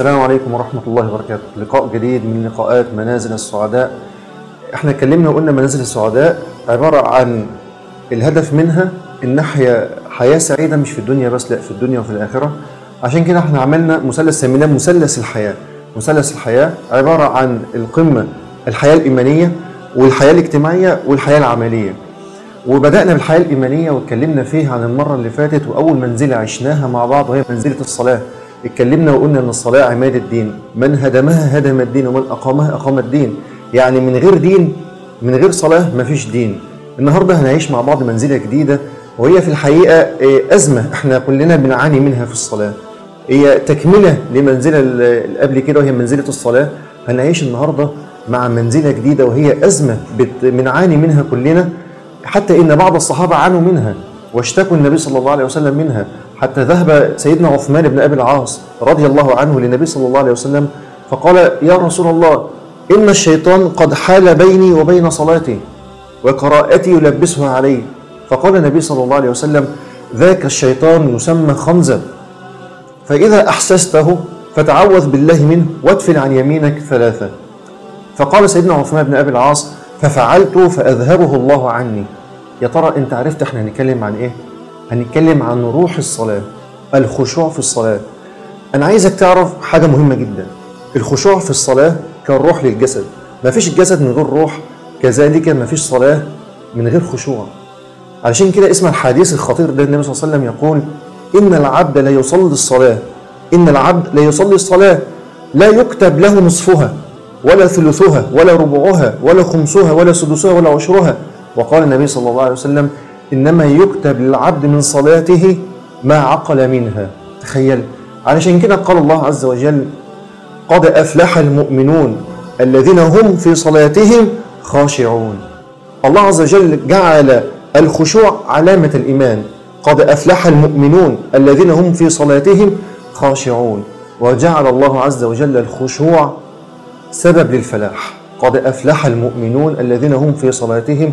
السلام عليكم ورحمة الله وبركاته. لقاء جديد من لقاءات منازل السعداء. إحنا اتكلمنا وقلنا منازل السعداء عبارة عن الهدف منها إن نحيا حياة سعيدة مش في الدنيا بس لأ في الدنيا وفي الآخرة. عشان كده إحنا عملنا مثلث سميناه مثلث الحياة. مثلث الحياة عبارة عن القمة الحياة الإيمانية والحياة الاجتماعية والحياة العملية. وبدأنا بالحياة الإيمانية واتكلمنا فيها عن المرة اللي فاتت وأول منزلة عشناها مع بعض وهي منزلة الصلاة. اتكلمنا وقلنا إن الصلاة عماد الدين. من هدمها هدم الدين ومن أقامها أقام الدين. يعني من غير دين من غير صلاة مفيش دين. النهارده هنعيش مع بعض منزلة جديدة وهي في الحقيقة أزمة. إحنا كلنا بنعاني منها في الصلاة. هي تكملة لمنزلة اللي قبل كده وهي منزلة الصلاة. هنعيش النهارده مع منزلة جديدة وهي أزمة بنعاني منها كلنا. حتى إن بعض الصحابة عانوا منها واشتكوا النبي صلى الله عليه وسلم منها. حتى ذهب سيدنا عثمان بن أبي العاص رضي الله عنه للنبي صلى الله عليه وسلم فقال يا رسول الله إن الشيطان قد حال بيني وبين صلاتي وقراءتي يلبسها علي. فقال النبي صلى الله عليه وسلم ذاك الشيطان يسمى خنزب فإذا أحسسته فتعوذ بالله منه وادفن عن يمينك ثلاثة. فقال سيدنا عثمان بن أبي العاص ففعلت فأذهبه الله عني. يا ترى أنت عرفت إحنا هنتكلم عن إيه؟ هنتكلم عن روح الصلاة الخشوع في الصلاة. أنا عايزك تعرف حاجة مهمة جدا. الخشوع في الصلاة كالروح للجسد. ما فيش الجسد من غير روح كذلك ما فيش صلاة من غير خشوع. علشان كده اسم الحديث الخطير ده النبي صلى الله عليه وسلم يقول إن العبد لا يصلي الصلاة إن العبد لا يصلي الصلاة. لا يكتب له نصفها ولا ثلثها ولا ربعها ولا خمسها ولا سدسها ولا عشرها. وقال النبي صلى الله عليه وسلم إنما يكتب للعبد من صلاته ما عقل منها. تخيل. علشان كده قال الله عز وجل قد أفلح المؤمنون الذين هم في صلاتهم خاشعون. الله عز وجل جعل الخشوع علامة الإيمان. قد أفلح المؤمنون الذين هم في صلاتهم خاشعون. وجعل الله عز وجل الخشوع سبب للفلاح. قد أفلح المؤمنون الذين هم في صلاتهم خاشعون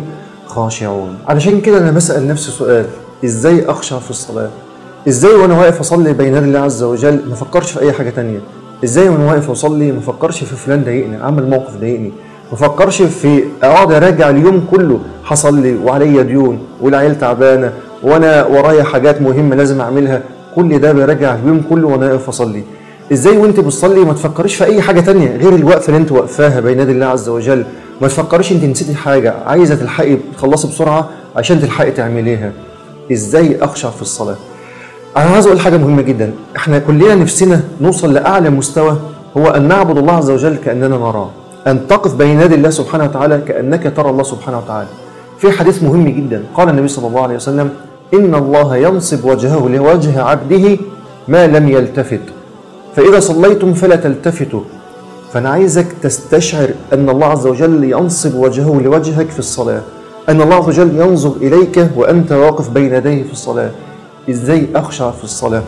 علشان كده أنا بسأل نفسي سؤال إزاي أخشع في الصلاة؟ إزاي وأنا واقف أصلي بين يدي الله عز وجل ما افكرش في أي حاجة تانية؟ إزاي وأنا واقف أصلي ما افكرش في فلان ضايقني عمل موقف ضايقني؟ ما افكرش في أقعد أراجع اليوم كله حصل لي وعليا ديون والعيال تعبانة وأنا ورايا حاجات مهمة لازم أعملها كل ده براجع اليوم كله وأنا واقف أصلي. إزاي وأنت بتصلي ما تفكريش في أي حاجة تانية غير الوقفة اللي أنت واقفاها بين يدي الله عز وجل؟ ما تفكريش انت نسيتي حاجة عايزة تلحقي تخلصي بسرعة عشان تلحقي تعمليها. إزاي اخشع في الصلاة؟ أنا عايز أقول حاجة مهمة جدا. إحنا كلنا نفسنا نوصل لأعلى مستوى هو أن نعبد الله عز وجل كأننا نراه. أن تقف بين يدي الله سبحانه وتعالى كأنك ترى الله سبحانه وتعالى. في حديث مهم جدا. قال النبي صلى الله عليه وسلم إن الله ينصب وجهه لوجه عبده ما لم يلتفت. فإذا صليتم فلا تلتفتوا. فأنا عايزك تستشعر أن الله عز وجل ينصب وجهه لوجهك في الصلاة. أن الله عز وجل ينظر إليك وأنت واقف بين يديه في الصلاة. إزاي أخشع في الصلاة؟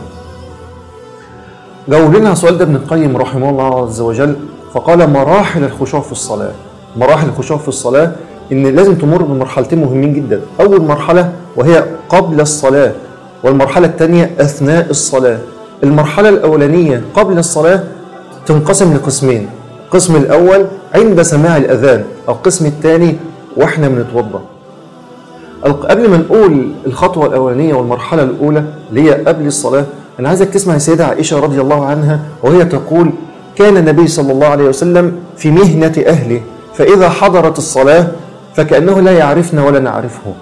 جاوب لنا السؤال ده ابن القيم رحمه الله عز وجل فقال مراحل الخشوع في الصلاة. مراحل الخشوع في الصلاة إن لازم تمر بمرحلتين مهمين جدا. أول مرحلة وهي قبل الصلاة والمرحلة الثانية أثناء الصلاة. المرحلة الأولانية قبل الصلاة تنقسم لقسمين. القسم الأول عند سماع الأذان القسم الثاني وإحنا بنتوضأ. قبل ما نقول الخطوة الأولانية والمرحلة الأولى اللي هي قبل الصلاة أنا عايزك تسمع السيدة عائشة رضي الله عنها وهي تقول كان النبي صلى الله عليه وسلم في مهنة أهله فإذا حضرت الصلاة فكأنه لا يعرفنا ولا نعرفه.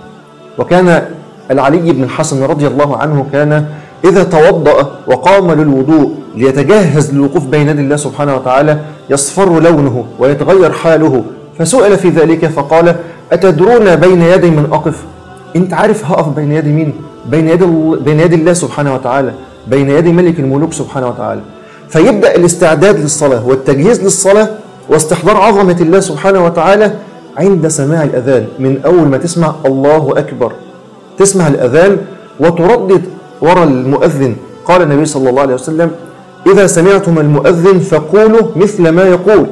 وكان العلي بن الحسن رضي الله عنه كان إذا توضأ وقام للوضوء ليتجهز للوقوف بين يدي الله سبحانه وتعالى يصفر لونه ويتغير حاله. فسئل في ذلك فقال أتدرون بين يدي من أقف؟ أنت عارف هقف بين يدي مين؟ بين يدي, بين يدي الله سبحانه وتعالى بين يدي ملك الملوك سبحانه وتعالى. فيبدأ الاستعداد للصلاة والتجهيز للصلاة واستحضار عظمة الله سبحانه وتعالى عند سماع الأذان من أول ما تسمع الله أكبر. تسمع الأذان وتردد وراء المؤذن. قال النبي صلى الله عليه وسلم إذا سمعتم المؤذن فقولوا مثل ما يقول.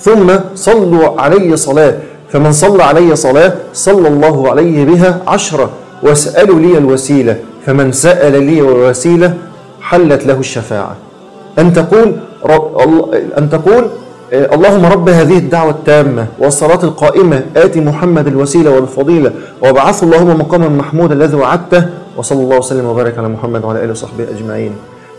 ثم صلوا علي صلاة. فمن صلى علي صلاة صلى الله عليه بها عشرة. واسألوا لي الوسيلة. فمن سأل لي الوسيلة حلت له الشفاعة. أن تقول أن تقول آه، اللهم رب هذه الدعوة التامة والصلاة القائمة آتي محمد الوسيلة والفضيلة وابعث اللهم مقاما محمودا الذي وعدته وصلى الله وسلم وبارك على محمد وعلى آله وصحبه أجمعين.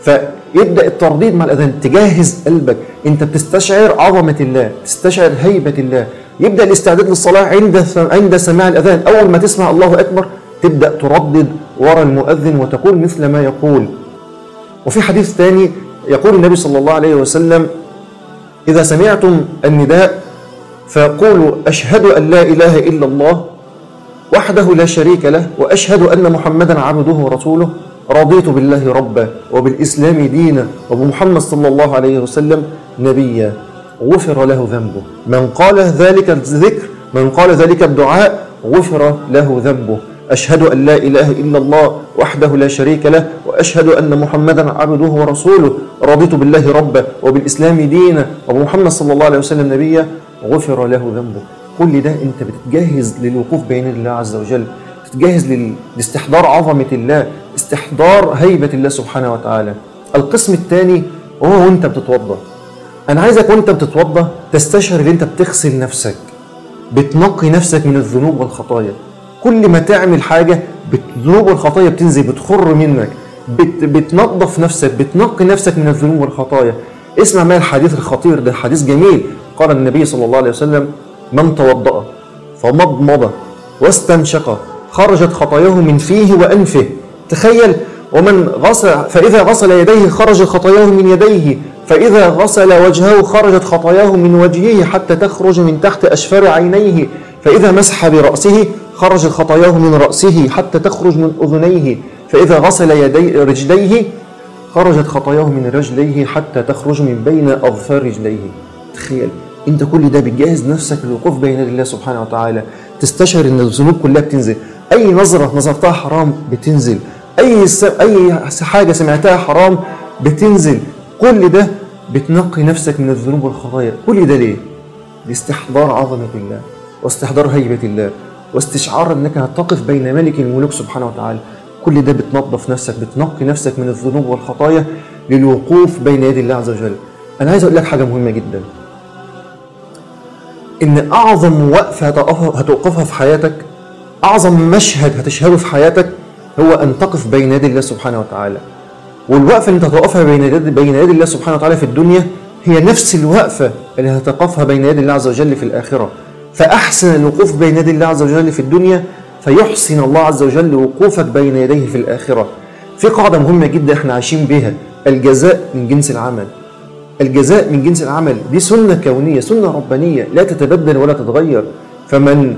فيبدأ الترديد مع الأذان. تجهز قلبك. أنت بتستشعر عظمة الله تستشعر هيبة الله. يبدأ الاستعداد للصلاة عند عند سماع الأذان. أول ما تسمع الله أكبر تبدأ تردد ورا المؤذن وتقول مثل ما يقول. وفي حديث ثاني يقول النبي صلى الله عليه وسلم إذا سمعتم النداء فقولوا أشهد أن لا إله إلا الله وحده لا شريك له وأشهد أن محمدا عبده ورسوله. رضيت بالله ربا وبالإسلام دينا وبمحمد صلى الله عليه وسلم نبيا. غفر له ذنبه. من قال ذلك الذكر من قال ذلك الدعاء غفر له ذنبه. أشهد أن لا إله إلا الله وحده لا شريك له وأشهد أن محمدا عبده ورسوله. رضيت بالله ربا وبالإسلام دينا وبمحمد صلى الله عليه وسلم نبيا. غفر له ذنبه. كل ده أنت بتتجهز للوقوف بين الله عز وجل تتجهز لاستحضار عظمة الله استحضار هيبة الله سبحانه وتعالى. القسم الثاني هو وانت بتتوضا أنا عايزك وانت بتتوضا تستشعر إن أنت بتغسل نفسك بتنقي نفسك من الذنوب والخطايا. كل ما تعمل حاجة الذنوب والخطايا بتنزل بتخر منك بت بتنظف نفسك بتنقي نفسك من الذنوب والخطايا. اسمع معايا الحديث الخطير ده حديث جميل. قال النبي صلى الله عليه وسلم من توضأ فمضمض واستنشق خرجت خطاياه من فيه وأنفه. تخيل ومن غسل فإذا غسل يديه خرجت خطاياه من يديه فإذا غسل وجهه خرجت خطاياه من وجهه حتى تخرج من تحت أشفار عينيه. فإذا مسح برأسه خرجت خطاياه من رأسه حتى تخرج من أذنيه. فإذا غسل يدي رجليه خرجت خطاياه من رجليه حتى تخرج من بين أظفار رجليه. تخيل. انت كل ده بتجهز نفسك للوقوف بين الله سبحانه وتعالى. تستشعر إن الذنوب كلها بتنزل. أي نظرة نظرتها حرام بتنزل. أي أي حاجة سمعتها حرام بتنزل. كل ده بتنقي نفسك من الذنوب والخطايا. كل ده ليه؟ لاستحضار عظمة الله واستحضار هيبة الله واستشعار إنك هتقف بين ملك الملوك سبحانه وتعالى. كل ده بتنظف نفسك بتنقي نفسك من الذنوب والخطايا للوقوف بين يدي الله عز وجل. أنا عايز أقول لك حاجة مهمة جدا. إن أعظم وقفة هتوقفها في حياتك أعظم مشهد هتشهده في حياتك هو أن تقف بين يدي الله سبحانه وتعالى. والوقفة اللي أنت هتقفها بين يدي بين يدي الله سبحانه وتعالى في الدنيا هي نفس الوقفة اللي هتقفها بين يدي الله عز وجل في الآخرة. فأحسن الوقوف بين يدي الله عز وجل في الدنيا فيحسن الله عز وجل وقوفك بين يديه في الآخرة. في قاعدة مهمة جدا إحنا عايشين بها الجزاء من جنس العمل. الجزاء من جنس العمل دي سنة كونية سنة ربانية لا تتبدل ولا تتغير. فمن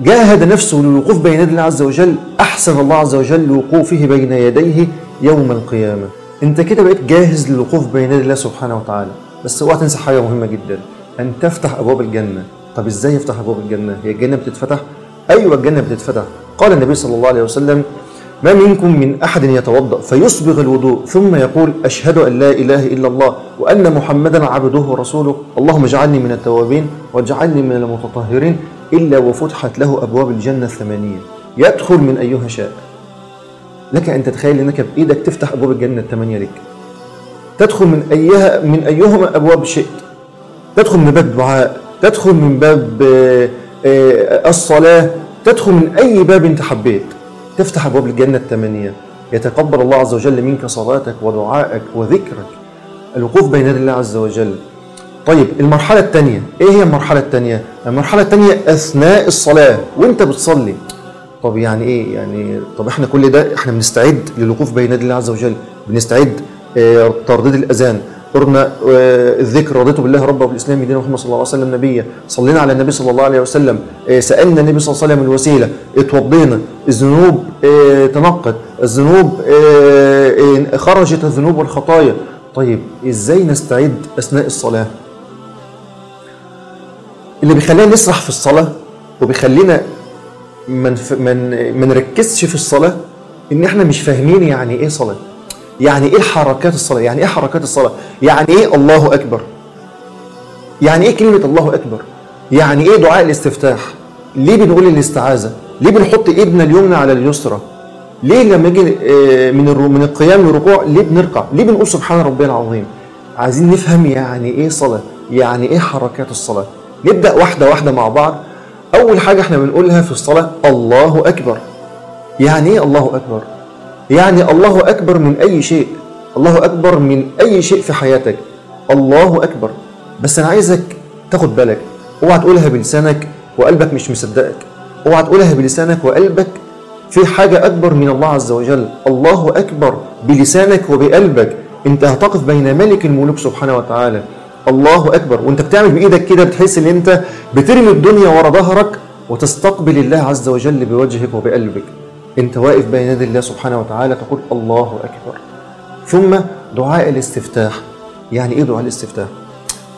جاهد نفسه للوقوف بين يدي الله عز وجل أحسن الله عز وجل وقوفه بين يديه يوم القيامة. أنت كده بقيت جاهز للوقوف بين يدي الله سبحانه وتعالى. بس اوعى تنسى حاجة مهمة جدا. أن تفتح أبواب الجنة. طب إزاي يفتح أبواب الجنة؟ هي الجنة بتتفتح؟ أيوة الجنة بتتفتح. قال النبي صلى الله عليه وسلم ما منكم من أحد يتوضأ فيسبغ الوضوء ثم يقول أشهد أن لا إله إلا الله وأن محمدا عبده ورسوله. اللهم اجعلني من التوابين واجعلني من المتطهرين إلا وفتحت له أبواب الجنة الثمانية. يدخل من أيها شاء. لك أن تتخيل أنك بإيدك تفتح أبواب الجنة الثمانية لك. تدخل من أيها من أيهما أبواب شئت. تدخل من باب الدعاء تدخل من باب آه، آه، الصلاة تدخل من أي باب أنت حبيت. تفتح أبواب الجنة الثمانية يتقبل الله عز وجل منك صلاتك ودعائك وذكرك. الوقوف بين يدي الله عز وجل. طيب المرحلة الثانية إيه هي المرحلة الثانية؟ المرحلة الثانية أثناء الصلاة. وانت بتصلي؟ طب يعني إيه؟ يعني طب إحنا كل ده إحنا بنستعد للوقوف بين يدي الله عز وجل. بنستعد آه ترديد الأذان. قرنا آه الذكر رضيت بالله ربا وبالاسلام دين محمد صلى الله عليه وسلم نبيا. صلينا على النبي صلى الله عليه وسلم. آه سألنا النبي صلى الله عليه وسلم الوسيلة. اتوضينا. الذنوب آه تنقت. الذنوب خرجت الذنوب والخطايا. طيب إزاي نستعد أثناء الصلاة؟ اللي بيخلينا نسرح في الصلاة وبيخلينا من من ما نركزش في الصلاة إن إحنا مش فاهمين يعني إيه صلاة. يعني إيه حركات الصلاة؟ يعني إيه حركات الصلاة؟ يعني إيه الله أكبر؟ يعني إيه كلمة الله أكبر؟ يعني إيه دعاء الاستفتاح؟ ليه بنقول الاستعاذة؟ ليه بنحط إيدنا اليمنى على اليسرى؟ ليه لما يجي آه، من من القيام للركوع ليه بنركع؟ ليه بنقول سبحان ربي العظيم؟ عايزين نفهم يعني إيه صلاة؟ يعني إيه حركات الصلاة؟ نبدأ واحدة واحدة مع بعض. أول حاجة إحنا بنقولها في الصلاة الله أكبر. يعني إيه الله أكبر؟ يعني الله اكبر من اي شيء الله اكبر من اي شيء في حياتك الله اكبر بس أنا عايزك تاخد بالك اوعى تقولها بلسانك وقلبك مش مصدقك اوعى تقولها بلسانك وقلبك في حاجة أكبر من الله عز وجل الله أكبر بلسانك وبقلبك أنت هتقف بين ملك الملوك سبحانه وتعالى الله أكبر وأنت بتعمل بإيدك كده بتحس أن أنت بترمي الدنيا ورا ظهرك وتستقبل الله عز وجل بوجهك وبقلبك أنت واقف بين يدي الله سبحانه وتعالى تقول الله أكبر. ثم دعاء الاستفتاح. يعني إيه دعاء الاستفتاح؟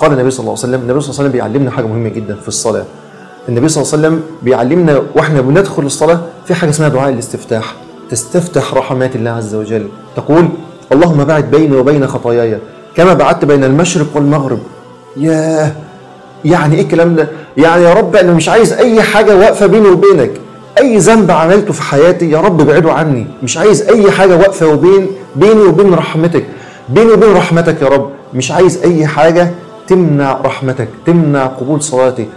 قال النبي صلى الله عليه وسلم النبي صلى الله عليه وسلم بيعلمنا حاجة مهمة جدا في الصلاة. النبي صلى الله عليه وسلم بيعلمنا وإحنا بندخل الصلاة في حاجة اسمها دعاء الاستفتاح. تستفتح رحمات الله عز وجل. تقول اللهم باعد بيني وبين خطاياي. كما بعدت بين المشرق والمغرب. ياه! يعني إيه الكلام ده؟ يعني يا رب أنا مش عايز أي حاجة واقفة بيني وبينك. أي ذنب عملته في حياتي يا رب ابعده عني. مش عايز أي حاجة واقفة وبين بيني وبين رحمتك. بيني وبين رحمتك يا رب. مش عايز أي حاجة تمنع رحمتك تمنع قبول صلاتي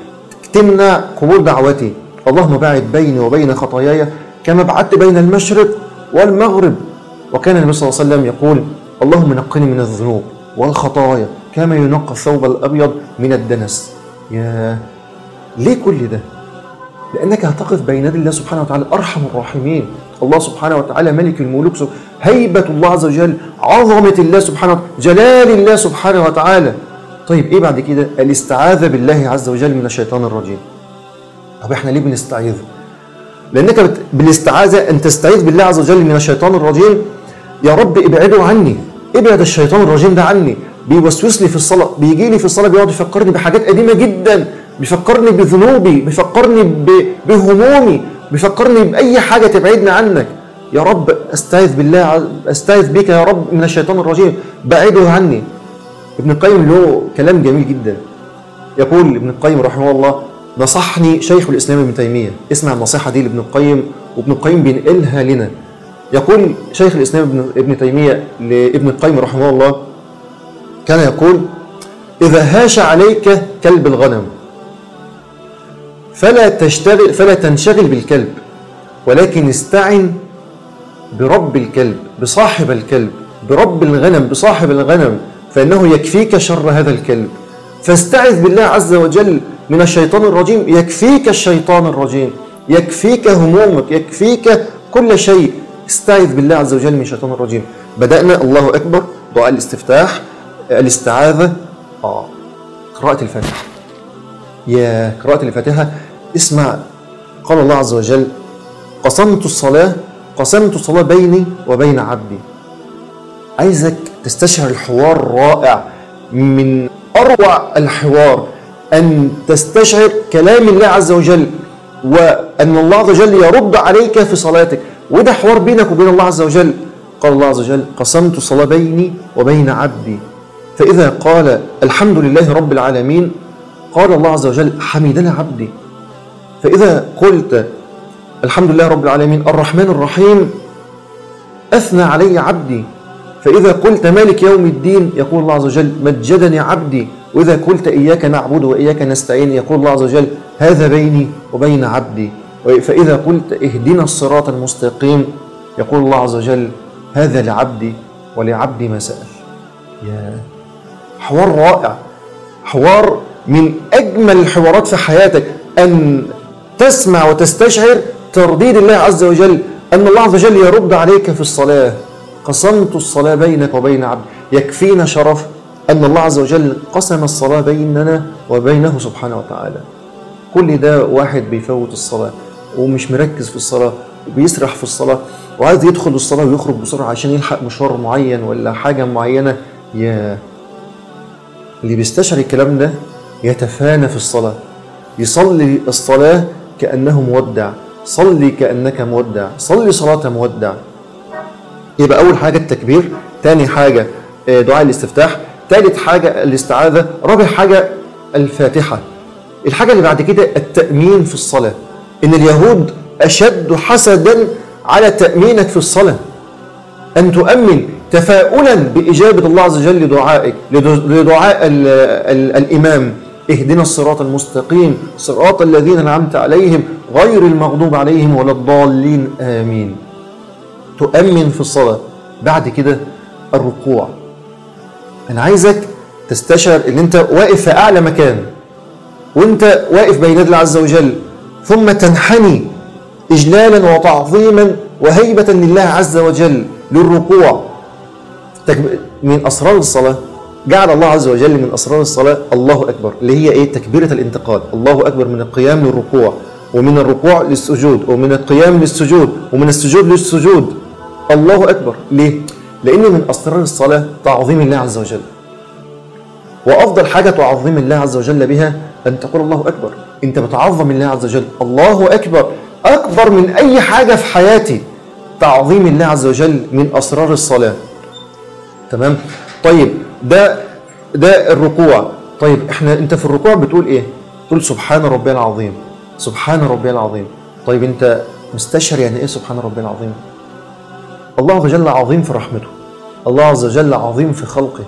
تمنع قبول دعوتي اللهم باعد بيني وبين خطاياي كما بعدت بين المشرق والمغرب. وكان النبي صلى الله عليه وسلم يقول اللهم نقني من الذنوب والخطايا كما ينقى الثوب الأبيض من الدنس. يا ليه كل ده؟ لأنك هتقف بين يدي الله سبحانه وتعالى أرحم الراحمين. الله سبحانه وتعالى ملك الملوك هيبة الله عز وجل عظمة الله سبحانه وتعالى جلال الله سبحانه وتعالى. طيب إيه بعد كده؟ الاستعاذة بالله عز وجل من الشيطان الرجيم. طب إحنا ليه بنستعيذ؟ لأنك بت... بالاستعاذة أن تستعيذ بالله عز وجل من الشيطان الرجيم. يا رب ابعده عني. ابعد الشيطان الرجيم ده عني. بيوسوس لي في الصلاة بيجي لي في الصلاة بيقعد يفكرني بحاجات قديمة جدا. بيفكرني بذنوبي بيفكرني. بهمومي بيفكرني بأي حاجة تبعدني عنك. يا رب استعيذ بالله استعيذ بك يا رب من الشيطان الرجيم. بعده عني. ابن القيم له كلام جميل جدا. يقول ابن القيم رحمه الله نصحني شيخ الإسلام ابن تيمية. اسمع النصيحة دي لابن القيم وابن القيم بينقلها لنا. يقول شيخ الإسلام ابن ابن تيمية لابن القيم رحمه الله كان يقول إذا هاش عليك كلب الغنم فلا تشتغل فلا تنشغل بالكلب ولكن استعن برب الكلب بصاحب الكلب برب الغنم بصاحب الغنم فإنه يكفيك شر هذا الكلب. فاستعذ بالله عز وجل من الشيطان الرجيم يكفيك الشيطان الرجيم يكفيك همومك يكفيك كل شيء. استعذ بالله عز وجل من الشيطان الرجيم. بدأنا الله أكبر دعاء الاستفتاح الاستعاذة. آه قراءة الفاتحة. يا قراءة الفاتحة. اسمع قال الله عز وجل قسمت الصلاة قسمت الصلاة بيني وبين عبدي. عايزك تستشعر الحوار رائع من أروع الحوار أن تستشعر كلام الله عز وجل وأن الله عز وجل يرد عليك في صلاتك. وده حوار بينك وبين الله عز وجل. قال الله عز وجل قسمت الصلاة بيني وبين عبدي. فإذا قال الحمد لله رب العالمين قال الله عز وجل حمدنا عبدي. فإذا قلت الحمد لله رب العالمين الرحمن الرحيم أثنى علي عبدي. فإذا قلت مالك يوم الدين يقول الله عز وجل مجدني عبدي. وإذا قلت إياك نعبد وإياك نستعين يقول الله عز وجل هذا بيني وبين عبدي. فإذا قلت اهدنا الصراط المستقيم يقول الله عز وجل هذا لعبدي ولعبدي ما سأل. يا حوار رائع. حوار من أجمل الحوارات في حياتك. أن تسمع وتستشعر ترديد الله عز وجل أن الله عز وجل يرد عليك في الصلاة. قسمت الصلاة بينك وبين عبد. يكفينا شرف أن الله عز وجل قسم الصلاة بيننا وبينه سبحانه وتعالى. كل ده واحد بيفوت الصلاة ومش مركز في الصلاة وبيسرح في الصلاة وعايز يدخل الصلاة ويخرج بسرعة عشان يلحق مشوار معين ولا حاجة معينة. يا اللي بيستشعر الكلام ده يتفانى في الصلاة. يصلي الصلاة كأنه مودع. صلي كأنك مودع. صلي صلاة مودع. يبقى أول حاجة التكبير تاني حاجة دعاء الاستفتاح ثالث حاجة الاستعاذة رابع حاجة الفاتحة. الحاجة اللي بعد كده التأمين في الصلاة. إن اليهود أشد حسدا على تأمينك في الصلاة. أن تؤمن تفاؤلا بإجابة الله عز وجل لدعائك لدعاء ال ال الإمام. اهدنا الصراط المستقيم صراط الذين أنعمت عليهم غير المغضوب عليهم ولا الضالين آمين. تؤمن في الصلاة. بعد كده الركوع. أنا عايزك تستشعر إن أنت واقف في أعلى مكان وأنت واقف بين الله عز وجل ثم تنحني إجلالا وتعظيما وهيبة لله عز وجل للركوع. من أسرار الصلاة جعل الله عز وجل من أسرار الصلاة الله أكبر اللي هي إيه؟ تكبيرة الانتقال. الله أكبر من القيام للركوع ومن الركوع للسجود ومن القيام للسجود ومن السجود للسجود. الله أكبر. ليه؟ لأنه من أسرار الصلاة تعظيم الله عز وجل. وأفضل حاجة تعظيم الله عز وجل بها أن تقول الله أكبر. أنت بتعظم الله عز وجل. الله أكبر. أكبر من أي حاجة في حياتي تعظيم الله عز وجل من أسرار الصلاة. تمام؟ طيب. ده ده الركوع. طيب إحنا أنت في الركوع بتقول إيه؟ تقول سبحان ربي العظيم. سبحان ربي العظيم. طيب أنت مستشعر يعني إيه سبحان ربي العظيم؟ الله عز وجل عظيم في رحمته. الله عز وجل عظيم في خلقه.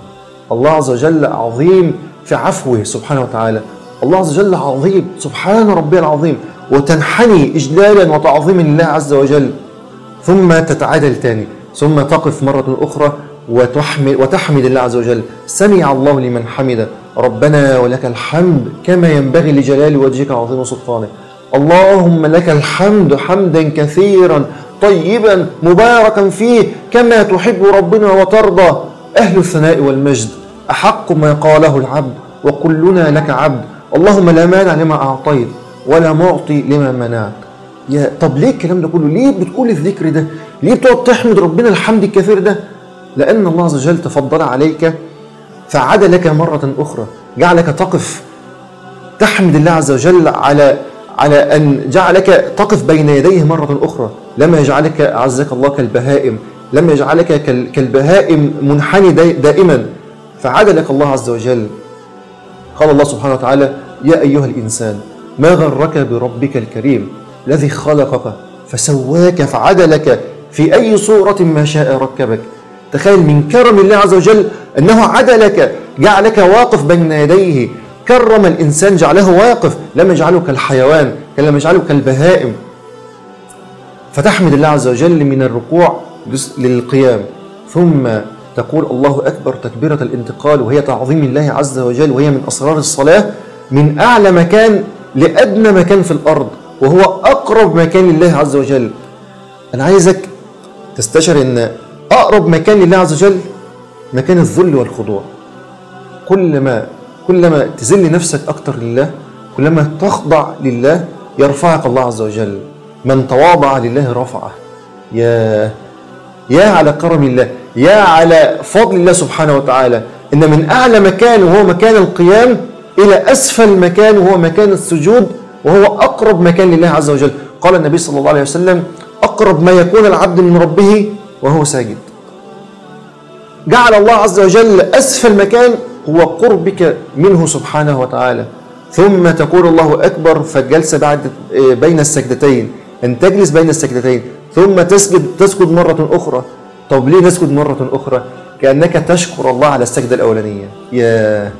الله عز وجل عظيم في عفوه سبحانه وتعالى. الله عز وجل عظيم. سبحان ربي العظيم. وتنحني إجلالا وتعظيما لله عز وجل. ثم تتعادل تاني. ثم تقف مرة أخرى. وتحمد, وتحمد الله عز وجل. سمع الله لمن حمد ربنا ولك الحمد كما ينبغي لجلال وجهك وعظيم سلطانك. اللهم لك الحمد حمدا كثيرا طيبا مباركا فيه كما تحب ربنا وترضى. أهل الثناء والمجد أحق ما قاله العبد وكلنا لك عبد. اللهم لا مانع لما أعطيت ولا معطي لما منعت. يا طب ليه الكلام ده كله؟ ليه بتقول الذكر ده؟ ليه بتقعد تحمد ربنا الحمد الكثير ده؟ لأن الله عز وجل تفضل عليك فعاد لك مرة أخرى جعلك تقف تحمد الله عز وجل على على أن جعلك تقف بين يديه مرة أخرى. لم يجعلك أعزك الله كالبهائم لم يجعلك كالبهائم منحني دائما. فعاد لك الله عز وجل. قال الله سبحانه وتعالى يا أيها الإنسان ما غرك بربك الكريم الذي خلقك فسواك فعدلك في أي صورة ما شاء ركبك؟ تخيل من كرم الله عز وجل أنه عدلك جعلك واقف بين يديه. كرم الإنسان جعله واقف. لم يجعله كالحيوان لم يجعله كالبهائم فتحمد الله عز وجل من الركوع للقيام. ثم تقول الله أكبر تكبيرة الانتقال وهي تعظيم الله عز وجل وهي من أسرار الصلاة. من أعلى مكان لأدنى مكان في الأرض وهو أقرب مكان لله عز وجل. أنا عايزك تستشعر أن أقرب مكان لله عز وجل مكان الذل والخضوع. كلما كلما تذل نفسك أكتر لله كلما تخضع لله يرفعك الله عز وجل. من تواضع لله رفعه. يا يا على كرم الله يا على فضل الله سبحانه وتعالى. إن من أعلى مكان وهو مكان القيام إلى أسفل مكان وهو مكان السجود وهو أقرب مكان لله عز وجل. قال النبي صلى الله عليه وسلم أقرب ما يكون العبد من ربه وهو ساجد. جعل الله عز وجل أسفل مكان هو قربك منه سبحانه وتعالى. ثم تقول الله أكبر فالجلسة بعد بين السجدتين. أن تجلس بين السجدتين. ثم تسجد تسجد مرة أخرى. طب ليه نسجد مرة أخرى؟ كأنك تشكر الله على السجدة الأولانية. يا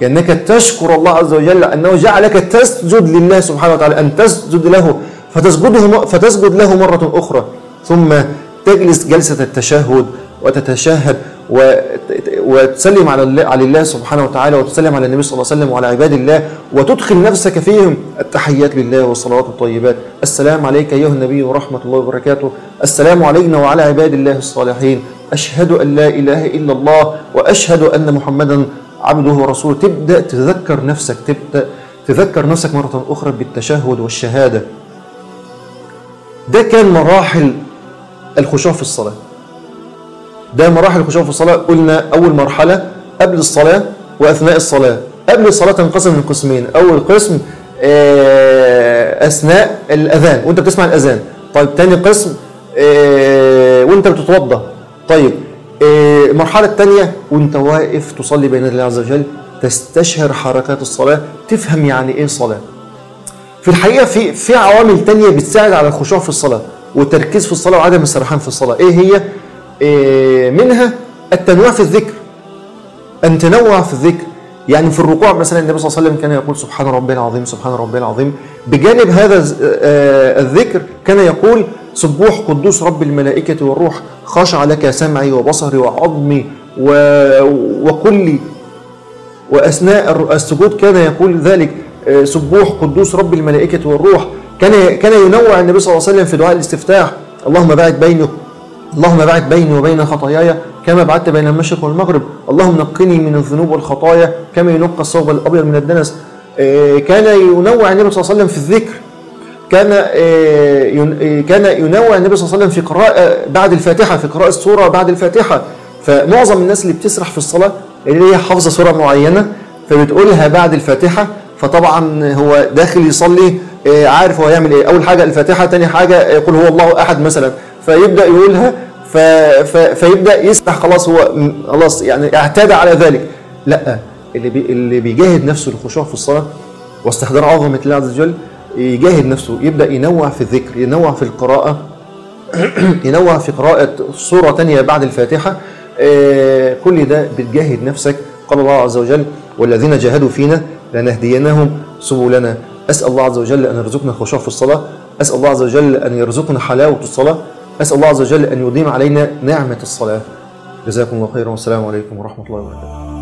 كأنك تشكر الله عز وجل أنه جعلك تسجد لله سبحانه وتعالى أن تسجد له فتسجده فتسجد له مرة أخرى. ثم تجلس جلسة التشهد وتتشهد وتسلم على الله سبحانه وتعالى وتسلم على النبي صلى الله عليه وسلم وعلى عباد الله وتدخل نفسك فيهم. التحيات لله والصلوات الطيبات. السلام عليك أيها النبي ورحمة الله وبركاته. السلام علينا وعلى عباد الله الصالحين. أشهد أن لا إله إلا الله وأشهد أن محمدا عبده ورسوله. تبدأ تذكر نفسك تبدأ تذكر نفسك مرة أخرى بالتشهد والشهادة. ده كان مراحل الخشوع في الصلاة. ده مراحل الخشوع في الصلاة. قلنا أول مرحلة قبل الصلاة وأثناء الصلاة. قبل الصلاة تنقسم من قسمين. أول قسم أثناء الأذان. وأنت بتسمع الأذان. طيب تاني قسم وأنت بتتوضأ طيب المرحلة الثانية وأنت واقف تصلي بين الله عز وجل تستشعر حركات الصلاة تفهم يعني إيه صلاة. في الحقيقة في في عوامل تانية بتساعد على الخشوع في الصلاة. والتركيز في الصلاة وعدم السرحان في الصلاة. إيه هي؟ إيه منها التنويع في الذكر. أن تنوع في الذكر. يعني في الركوع مثلا النبي صلى الله عليه وسلم كان يقول سبحان ربي العظيم سبحان ربي العظيم. بجانب هذا آه، الذكر كان يقول سبوح قدوس رب الملائكة والروح خاشع لك سمعي وبصري وعظمي و- وكلي. وأثناء السجود كان يقول ذلك آه، سبوح قدوس رب الملائكة والروح كان كان ينوع النبي صلى الله عليه وسلم في دعاء الاستفتاح. اللهم باعد بيني اللهم باعد بيني وبين خطاياي كما بعدت بين المشرق والمغرب. اللهم نقني من الذنوب والخطايا كما ينقى الثوب الأبيض من الدنس. آه، كان ينوع النبي صلى الله عليه وسلم في الذكر. كان آه، آه، كان ينوع النبي صلى الله عليه وسلم في قراءة بعد الفاتحة في قراءة سورة بعد الفاتحة. فمعظم الناس اللي بتسرح في الصلاة اللي هي حافظة سورة معينة فبتقولها بعد الفاتحة. فطبعا هو داخل يصلي عارف هو هيعمل إيه. أول حاجة الفاتحة تاني حاجة آه، قل هو الله أحد مثلا. فيبدأ يقولها ف... ف... فيبدأ يسرح خلاص هو خلاص يعني اعتاد على ذلك. لا اللي بي... اللي بيجاهد نفسه للخشوع في الصلاة واستحضار عظمة الله عز وجل يجاهد نفسه يبدأ ينوع في الذكر ينوع في القراءة ينوع في قراءة سورة تانية بعد الفاتحة. آه، كل ده بتجاهد نفسك. قال الله عز وجل والذين جاهدوا فينا لنهدينهم سبلنا أسأل الله عز وجل أن يرزقنا الخشوع في الصلاة. أسأل الله عز وجل أن يرزقنا حلاوة الصلاة. أسأل الله عز وجل أن يديم علينا نعمة الصلاة. جزاكم الله خيرا والسلام عليكم ورحمة الله وبركاته.